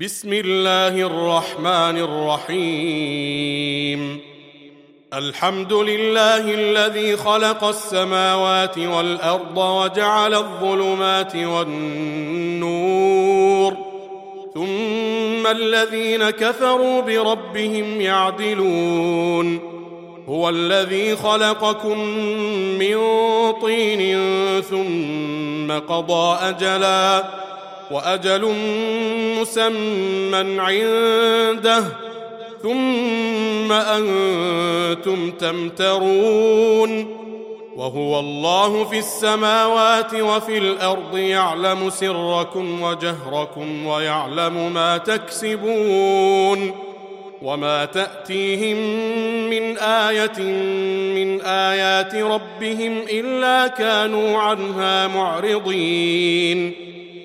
بسم الله الرحمن الرحيم. الحمد لله الذي خلق السماوات والأرض وجعل الظلمات والنور. ثم الذين كفروا بربهم يعدلون. هو الذي خلقكم من طين ثم قضى أجلا. وأجل مسمى عنده ثم أنتم تمترون وهو الله في السماوات وفي الأرض يعلم سركم وجهركم ويعلم ما تكسبون وما تأتيهم من آية من آيات ربهم إلا كانوا عنها معرضين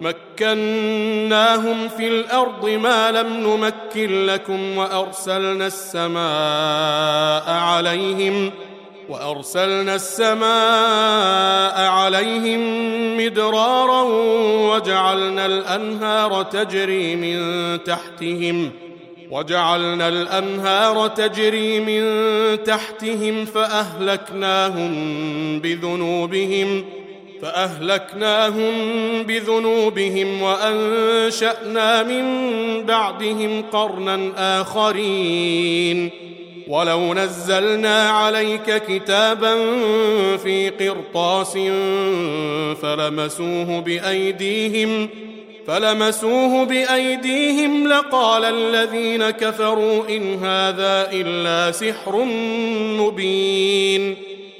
مكناهم في الأرض ما لم نمكن لكم وأرسلنا السماء عليهم وأرسلنا السماء عليهم مدرارا وجعلنا الأنهار تجري من تحتهم وجعلنا الأنهار تجري من تحتهم فأهلكناهم بذنوبهم فأهلكناهم بذنوبهم وأنشأنا من بعدهم قرنا آخرين. ولو نزلنا عليك كتابا في قرطاس فلمسوه بأيديهم فلمسوه بأيديهم لقال الذين كفروا إن هذا إلا سحر مبين.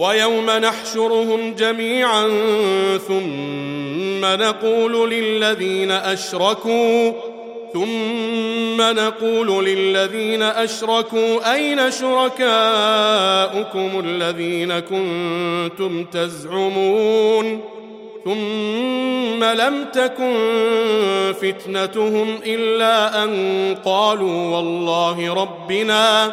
ويوم نحشرهم جميعا ثم نقول للذين أشركوا ثم نقول للذين أشركوا أين شركاؤكم الذين كنتم تزعمون ثم لم تكن فتنتهم إلا أن قالوا والله ربنا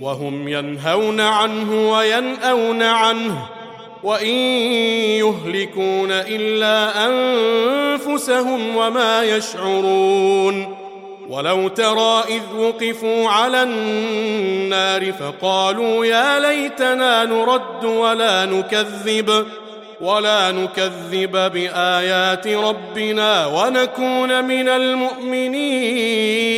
وهم ينهون عنه وينأون عنه وإن يهلكون إلا أنفسهم وما يشعرون ولو ترى إذ وقفوا على النار فقالوا يا ليتنا نرد ولا نكذب ولا نكذب بآيات ربنا ونكون من المؤمنين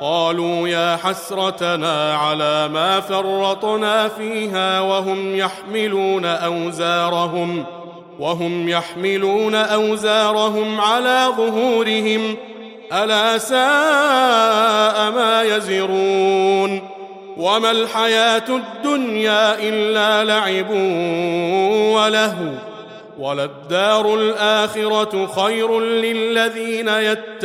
قالوا يا حسرتنا على ما فرطنا فيها وهم يحملون أوزارهم وهم يحملون أوزارهم على ظهورهم ألا ساء ما يزرون. وما الحياة الدنيا إلا لعب ولهو وللدار الآخرة خير للذين يتقون.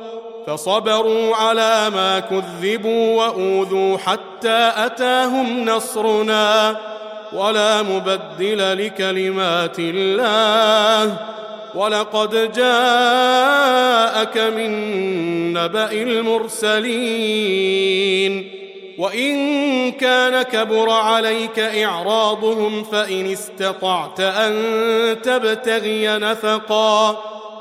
فصبروا على ما كذبوا وأوذوا حتى أتاهم نصرنا ولا مبدل لكلمات الله. ولقد جاءك من نبأ المرسلين. وإن كان كبر عليك إعراضهم فإن استطعت أن تبتغي نفقا.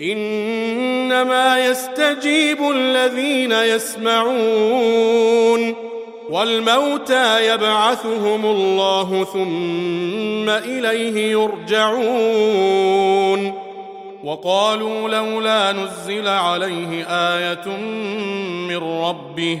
إنما يستجيب الذين يسمعون والموتى يبعثهم الله ثم إليه يرجعون وقالوا لولا نزل عليه آية من ربه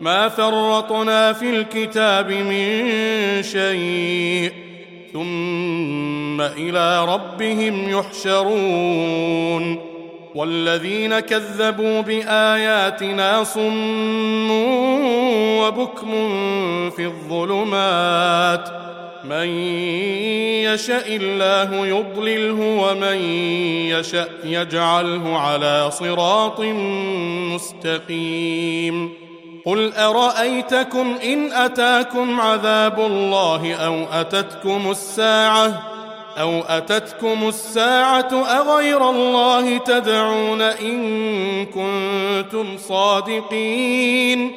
ما فرطنا في الكتاب من شيء ثم إلى ربهم يحشرون. والذين كذبوا بآياتنا صم وبكم في الظلمات. من يشاء الله يضلله ومن يشاء يجعله على صراط مستقيم. قل ارايتكم ان اتاكم عذاب الله أو اتتكم الساعة أو اتتكم الساعة اغير الله تدعون ان كنتم صادقين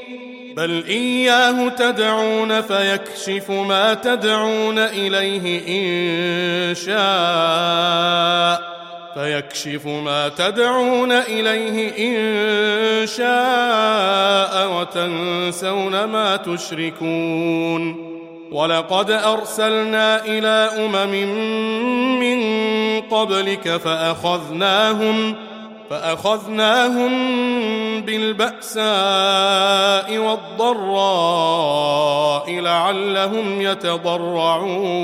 بل اياه تدعون فيكشف ما تدعون اليه ان شاء فيكشف ما تدعون إليه إن شاء وتنسون ما تشركون. ولقد أرسلنا إلى أمم من قبلك فأخذناهم فأخذناهم بالبأساء والضراء لعلهم يتضرعون.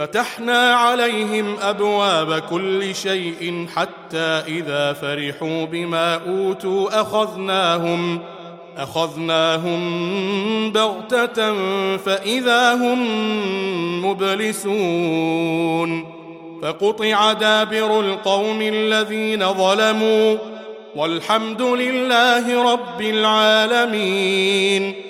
فتحنا عليهم أبواب كل شيء حتى إذا فرحوا بما أوتوا أخذناهم أخذناهم بغتة فإذا هم مبلسون فقطع دابر القوم الذين ظلموا والحمد لله رب العالمين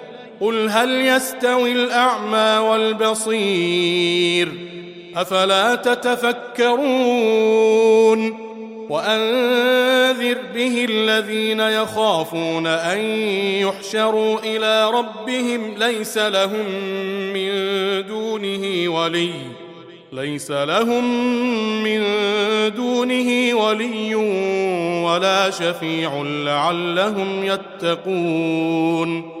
قل هل يستوي الأعمى والبصير أفلا تتفكرون وأنذر به الذين يخافون أن يحشروا إلى ربهم ليس لهم من دونه ولي ليس لهم من دونه ولي ولا شفيع لعلهم يتقون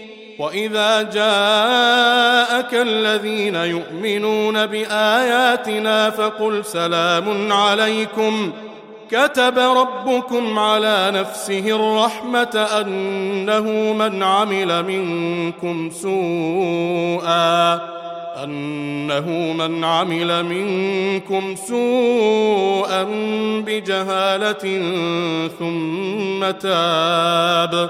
وإذا جاءك الذين يؤمنون بآياتنا فقل سلام عليكم ۖ كتب ربكم على نفسه الرحمة أنه من عمل منكم سوءا أنه من عمل منكم سوءا بجهالة ثم تاب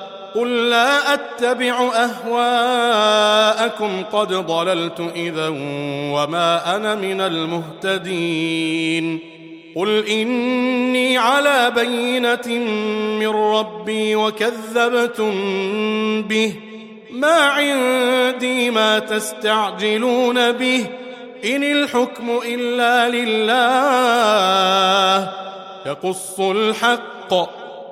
قل لا أتبع أهواءكم قد ضللت إذا وما أنا من المهتدين قل إني على بينة من ربي وكذبتم به ما عندي ما تستعجلون به إن الحكم إلا لله يقص الحق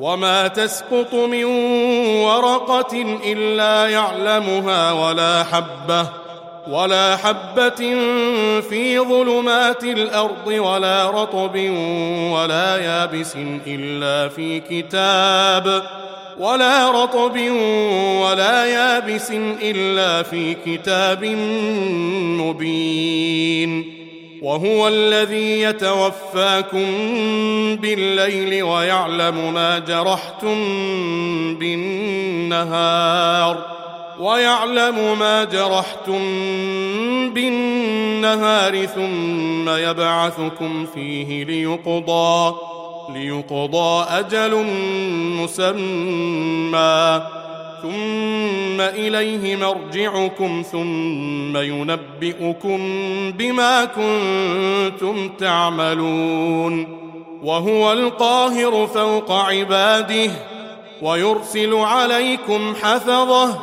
وما تسقط من ورقة إلا يعلمها ولا حبة ولا حبة في ظلمات الأرض ولا رطب ولا يابس إلا في كتاب ولا رطب ولا يابس إلا في كتاب مبين وهو الذي يتوفاكم بالليل ويعلم ما جرحتم بالنهار ويعلم ما جرحتم بالنهار ثم يبعثكم فيه ليقضى ليقضى أجل مسمى. ثم إليه مرجعكم ثم ينبئكم بما كنتم تعملون وهو القاهر فوق عباده ويرسل عليكم حفظه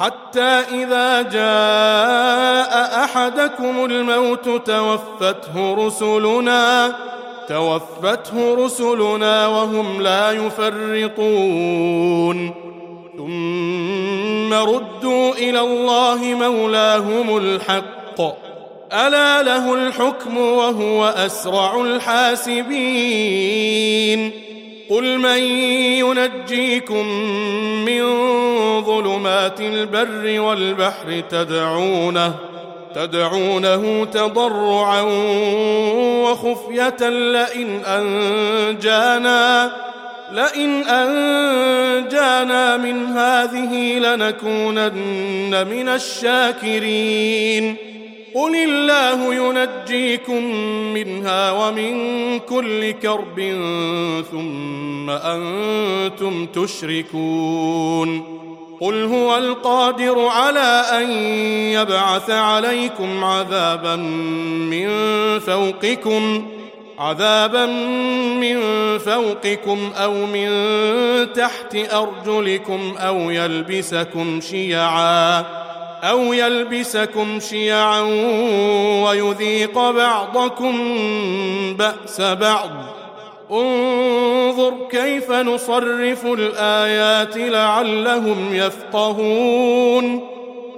حتى إذا جاء أحدكم الموت توفته رسلنا توفته رسلنا وهم لا يفرطون ثم ردوا إلى الله مولاهم الحق. ألا له الحكم وهو أسرع الحاسبين. قل من ينجيكم من ظلمات البر والبحر تدعونه تدعونه تضرعا وخفية لئن أنجانا. لئن أنجانا من هذه لنكونن من الشاكرين. قل الله ينجيكم منها ومن كل كرب ثم أنتم تشركون. قل هو القادر على أن يبعث عليكم عذابا من فوقكم. عذابا من فوقكم أو من تحت أرجلكم أو يلبسكم شيعا أو يلبسكم شيعا ويذيق بعضكم بأس بعض. انظر كيف نصرف الآيات لعلهم يفقهون.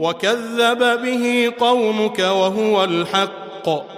وكذب به قومك وهو الحق.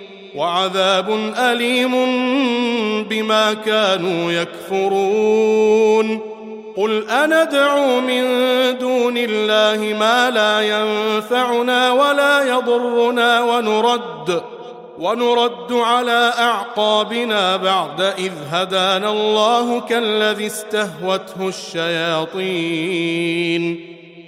وعذاب أليم بما كانوا يكفرون. قل أندعو من دون الله ما لا ينفعنا ولا يضرنا ونرد ونرد على أعقابنا بعد إذ هدانا الله كالذي استهوته الشياطين.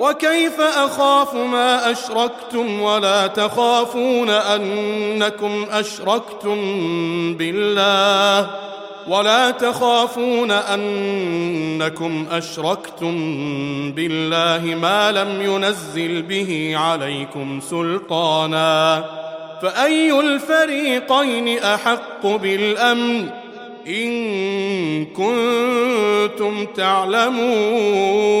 وكيف أخاف ما أشركتم ولا تخافون أنكم أشركتم بالله ولا تخافون أنكم أشركتم بالله ما لم ينزل به عليكم سلطانا فأي الفريقين أحق بالأمن إن كنتم تعلمون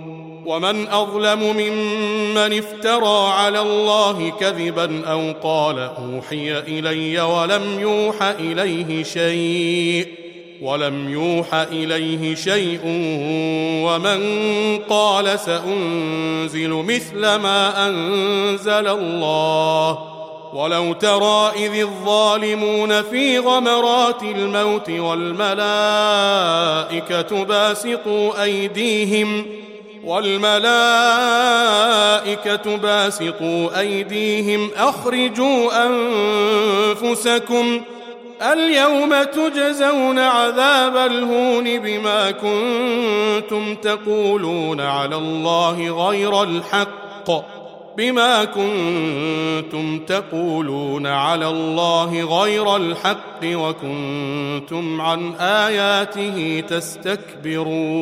ومن أظلم ممن افترى على الله كذبا أو قال أوحي إلي ولم يوح إليه شيء ولم يوح إليه شيء ومن قال سأنزل مثل ما أنزل الله. ولو ترى إذ الظالمون في غمرات الموت والملائكة باسطوا أيديهم والملائكة باسطوا أيديهم أخرجوا أنفسكم اليوم تجزون عذاب الهون بما كنتم تقولون على الله غير الحق بما كنتم تقولون على الله غير الحق وكنتم عن آياته تستكبرون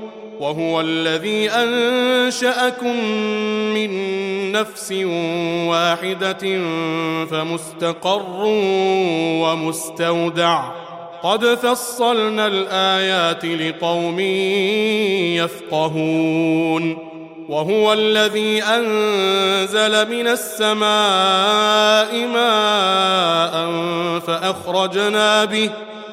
وهو الذي أنشأكم من نفس واحدة فمستقر ومستودع. قد فصلنا الآيات لقوم يفقهون. وهو الذي أنزل من السماء ماء فأخرجنا به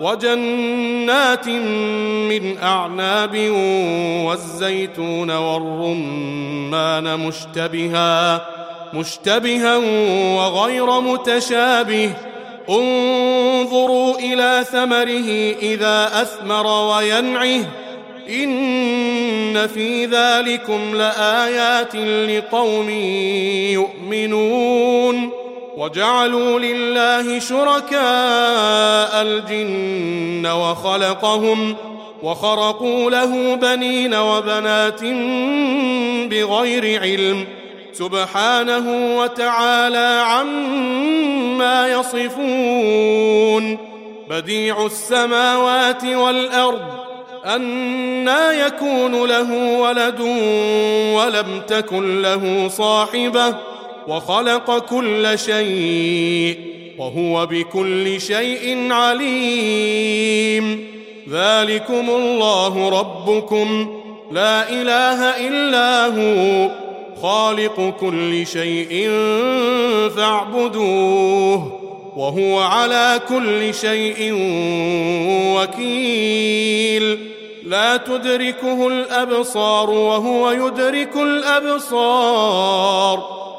وجنات من أعناب والزيتون والرمان مشتبها مشتبها وغير متشابه. انظروا إلى ثمره إذا أثمر وينعه. إن في ذلكم لآيات لقوم يؤمنون. وجعلوا لله شركاء الجن وخلقهم وخرقوا له بنين وبنات بغير علم سبحانه وتعالى عما يصفون بديع السماوات والأرض أنا يكون له ولد ولم تكن له صاحبة وخلق كل شيء وهو بكل شيء عليم. ذلكم الله ربكم. لا إله إلا هو. خالق كل شيء فاعبدوه وهو على كل شيء وكيل. لا تدركه الأبصار وهو يدرك الأبصار.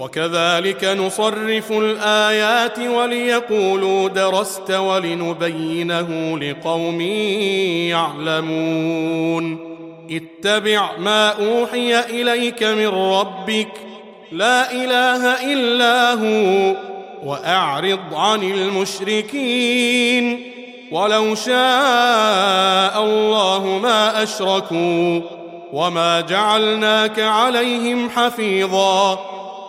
وكذلك نصرف الآيات وليقولوا درست ولنبينه لقوم يعلمون. اتبع ما أوحي إليك من ربك لا إله إلا هو وأعرض عن المشركين. ولو شاء الله ما أشركوا وما جعلناك عليهم حفيظا.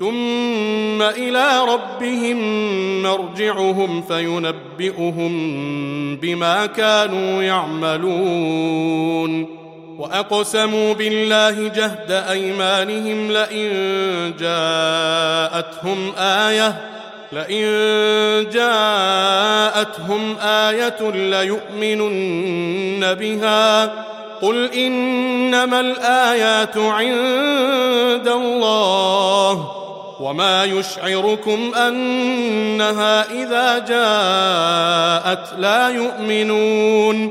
ثم إلى ربهم مرجعهم فينبئهم بما كانوا يعملون. وأقسموا بالله جهد أيمانهم لئن جاءتهم آية لئن جاءتهم آية ليؤمنن بها. قل إنما الآيات عند الله. وما يشعركم أنها إذا جاءت لا يؤمنون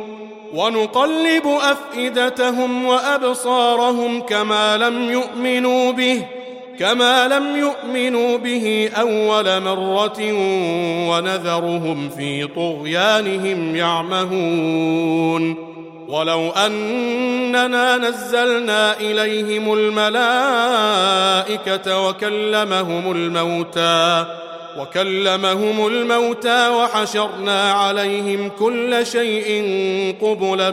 ونقلب أفئدتهم وأبصارهم كما لم يؤمنوا به كما لم يؤمنوا به أول مرة ونذرهم في طغيانهم يعمهون. ولو أننا نزلنا إليهم الملائكة وكلمهم الموتى وكلمهم الموتى وحشرنا عليهم كل شيء قبلا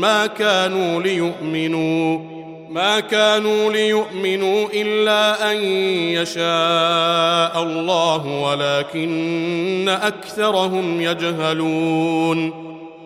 ما كانوا ليؤمنوا ما كانوا ليؤمنوا إلا أن يشاء الله ولكن أكثرهم يجهلون.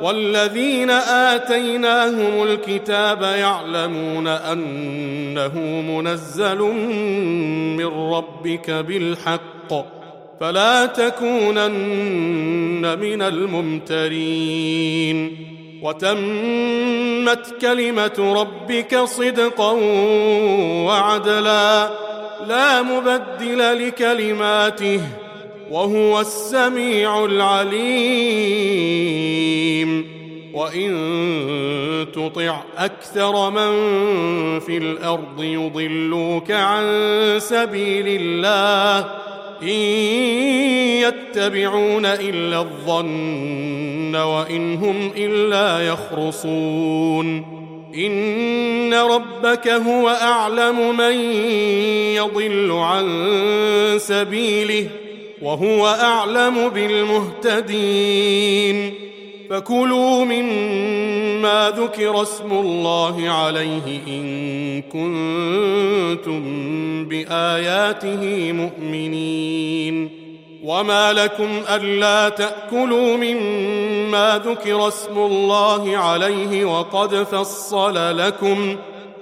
والذين آتيناهم الكتاب يعلمون أنه منزل من ربك بالحق فلا تكونن من الممترين وتمت كلمة ربك صدقا وعدلا لا مبدل لكلماته وهو السميع العليم. وإن تطع أكثر من في الأرض يضلوك عن سبيل الله إن يتبعون إلا الظن وإن هم إلا يخرصون. إن ربك هو أعلم من يضل عن سبيله وهو أعلم بالمهتدين. فكلوا مما ذكر اسم الله عليه إن كنتم بآياته مؤمنين. وما لكم ألا تأكلوا مما ذكر اسم الله عليه وقد فصل لكم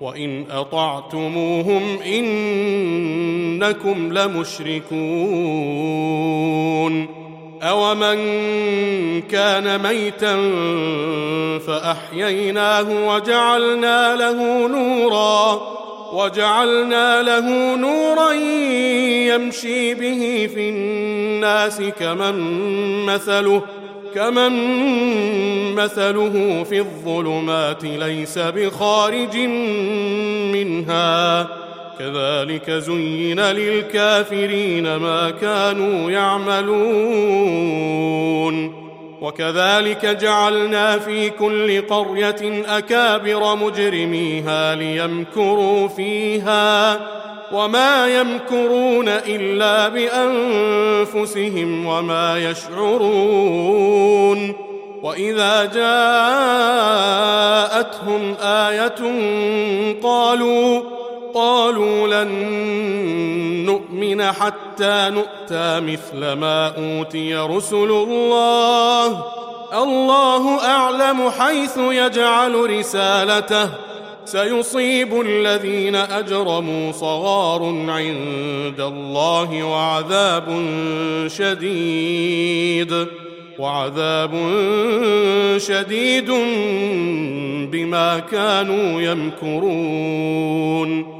وإن أطعتموهم إنكم لمشركون اومن كان ميتا فأحييناه وجعلنا له نورا وجعلنا له نورا يمشي به في الناس كمن مثله كمن مثله في الظلمات ليس بخارج منها كذلك زين للكافرين ما كانوا يعملون وكذلك جعلنا في كل قرية أكابر مجرميها ليمكروا فيها وما يمكرون إلا بأنفسهم وما يشعرون وإذا جاءتهم آية قالوا قالوا لن نؤمن حتى نؤتى مثل ما أوتي رسل الله. الله أعلم حيث يجعل رسالته. سيصيب الذين أجرموا صغار عند الله وعذاب شديد. وعذاب شديد بما كانوا يمكرون.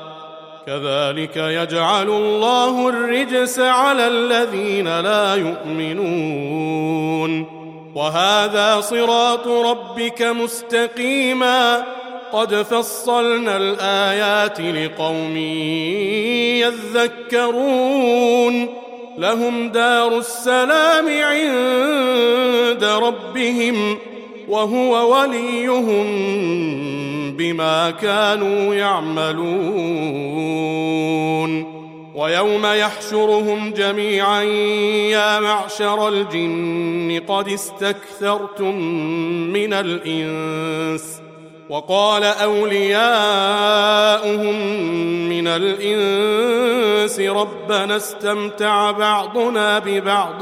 كذلك يجعل الله الرجس على الذين لا يؤمنون. وهذا صراط ربك مستقيما. قد فصلنا الآيات لقوم يذكرون. لهم دار السلام عند ربهم. وهو وليهم بما كانوا يعملون. ويوم يحشرهم جميعا يا معشر الجن قد استكثرتم من الإنس. وقال أولياؤهم من الإنس ربنا استمتع بعضنا ببعض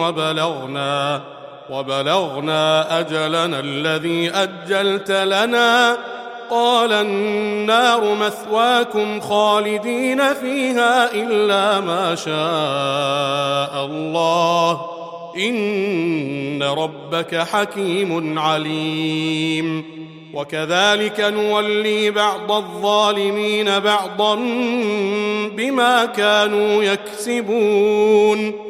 وبلغنا وبلغنا أجلنا الذي أجلت لنا. قال النار مثواكم خالدين فيها إلا ما شاء الله. إن ربك حكيم عليم. وكذلك نولي بعض الظالمين بعضا بما كانوا يكسبون.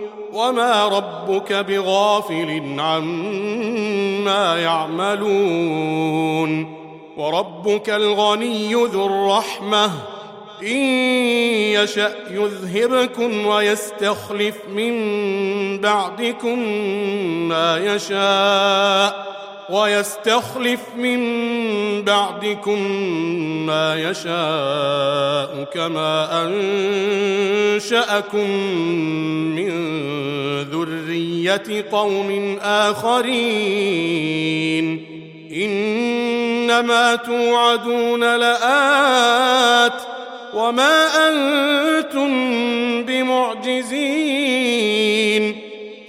وما ربك بغافل عما يعملون وربك الغني ذو الرحمه ان يشا يذهبكم ويستخلف من بعدكم ما يشاء ويستخلف من بعدكم ما يشاء كما أنشأكم من ذرية قوم آخرين. إنما توعدون لآت وما أنتم بمعجزين.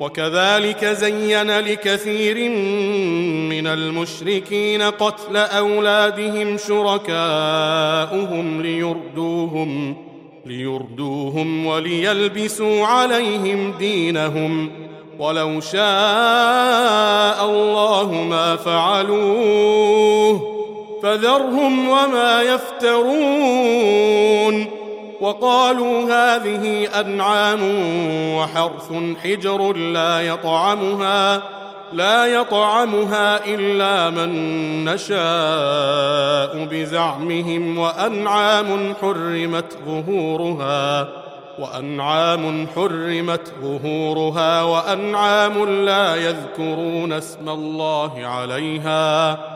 وكذلك زين لكثير من المشركين قتل أولادهم شركاؤهم ليردوهم ليردوهم وليلبسوا عليهم دينهم. ولو شاء الله ما فعلوه فذرهم وما يفترون. وقالوا هذه أنعام وحرث حجر لا يطعمها لا يطعمها إلا من نشاء بزعمهم وأنعام حرمت ظهورها وأنعام حرمت ظهورها وأنعام لا يذكرون اسم الله عليها.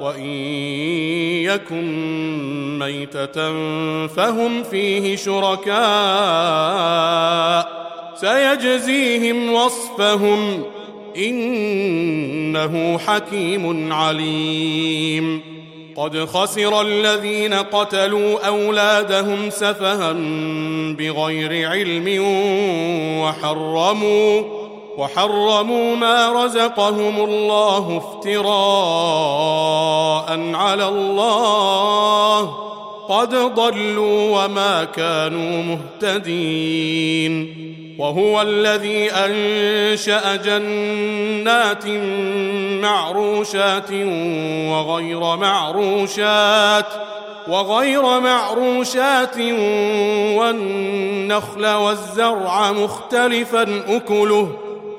وإن يكن ميتة فهم فيه شركاء سيجزيهم وصفهم إنه حكيم عليم. قد خسر الذين قتلوا أولادهم سفها بغير علم وحرموا وحرموا ما رزقهم الله افتراء على الله. قد ضلوا وما كانوا مهتدين. وهو الذي أنشأ جنات معروشات وغير معروشات وغير معروشات والنخل والزرع مختلفا أكله.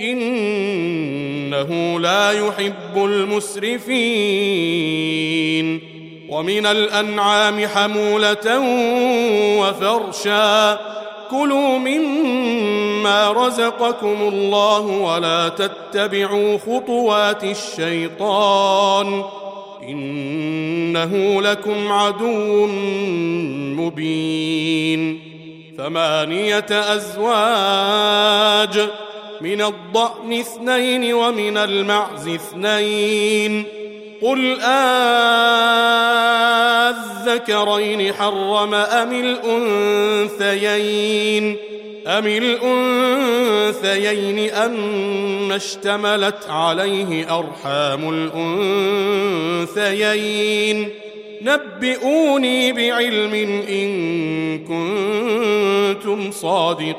إنه لا يحب المسرفين. ومن الأنعام حمولة وفرشا. كلوا مما رزقكم الله ولا تتبعوا خطوات الشيطان. إنه لكم عدو مبين. ثمانية أزواج. من الضأن اثنين ومن المعز اثنين. قل أذكرين حرم أم الأنثيين؟ أم الأنثيين أم اشتملت عليه أرحام الأنثيين؟ نبئوني بعلم إن كنتم صادقين.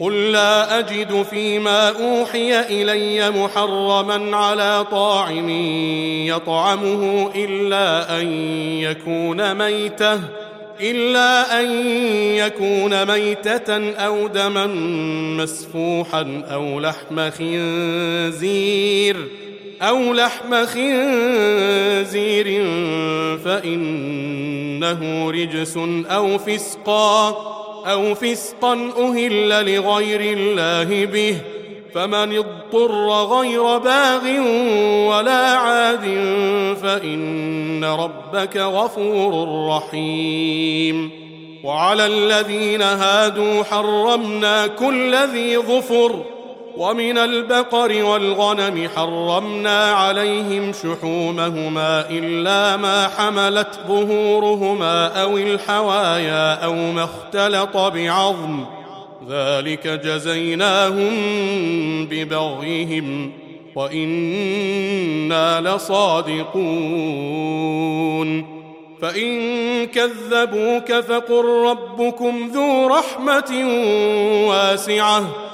قل لا اجد فيما اوحي الي محرما على طاعم يطعمه الا ان يكون ميته الا ان يكون ميته أو دما مسفوحا أو لحم خنزير أو لحم خنزير فانه رجس أو فسقا أو فسقا أهل لغير الله به فمن اضطر غير باغ ولا عاد فإن ربك غفور رحيم. وعلى الذين هادوا حرمنا كل ذي ظفر ومن البقر والغنم حرمنا عليهم شحومهما إلا ما حملت ظهورهما أو الحوايا أو ما اختلط بعظم. ذلك جزيناهم ببغيهم وإنا لصادقون. فإن كذبوك فقل ربكم ذو رحمة واسعة.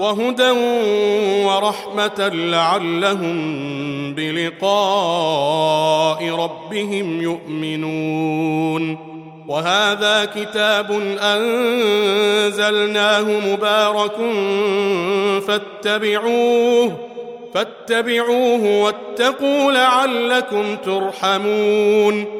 وهدى ورحمة لعلهم بلقاء ربهم يؤمنون. وهذا كتاب أنزلناه مبارك فاتبعوه فاتبعوه واتقوا لعلكم ترحمون.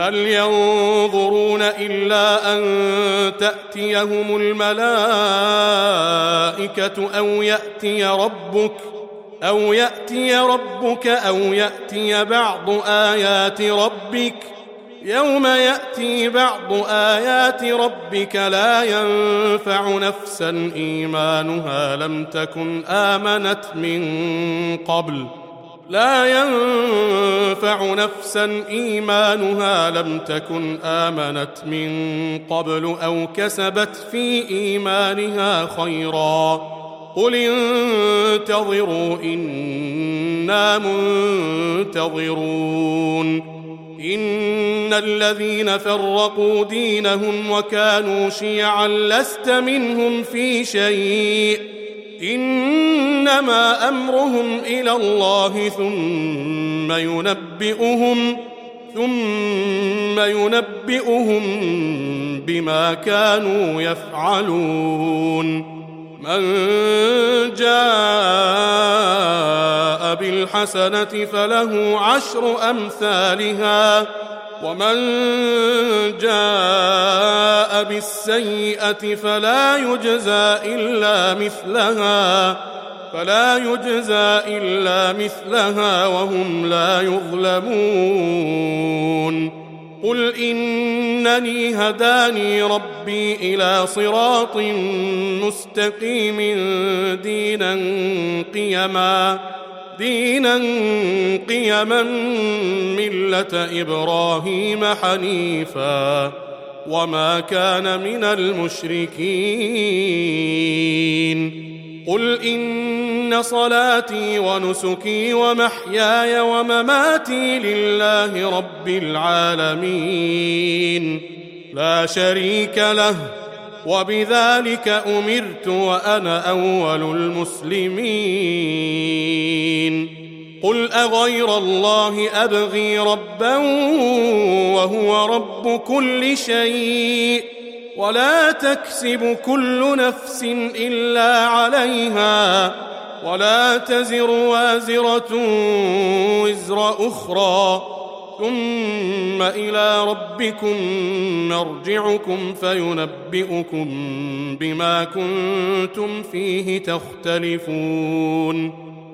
هل ينظرون إلا أن تأتيهم الملائكة أو يأتي ربك أو يأتي ربك أو يأتي بعض آيات ربك يوم يأتي بعض آيات ربك لا ينفع نفسا إيمانها لم تكن آمنت من قبل لا ينفع نفسا إيمانها لم تكن آمنت من قبل أو كسبت في إيمانها خيرا. قل انتظروا إنا منتظرون. إن الذين فرقوا دينهم وكانوا شيعا لست منهم في شيء. إنما أمرهم إلى الله ثم ينبئهم ثم ينبئهم بما كانوا يفعلون. من جاء بالحسنة فله عشر أمثالها ومن جاء بالسيئه فلا يجزى إلا مثلها فلا يجزى إلا مثلها وهم لا يظلمون. قل إنني هداني ربي إلى صراط مستقيم دينا قيما دينا قيما ملة إبراهيم حنيفا. وما كان من المشركين قل ان صلاتي ونسكي ومحياي ومماتي لله رب العالمين لا شريك له وبذلك امرت وأنا اول المسلمين قل اغير الله ابغي ربا وهو رب كل شيء ولا تكسب كل نفس الا عليها ولا تزر وازرة وزر أخرى ثم إلى ربكم مرجعكم فينبئكم بما كنتم فيه تختلفون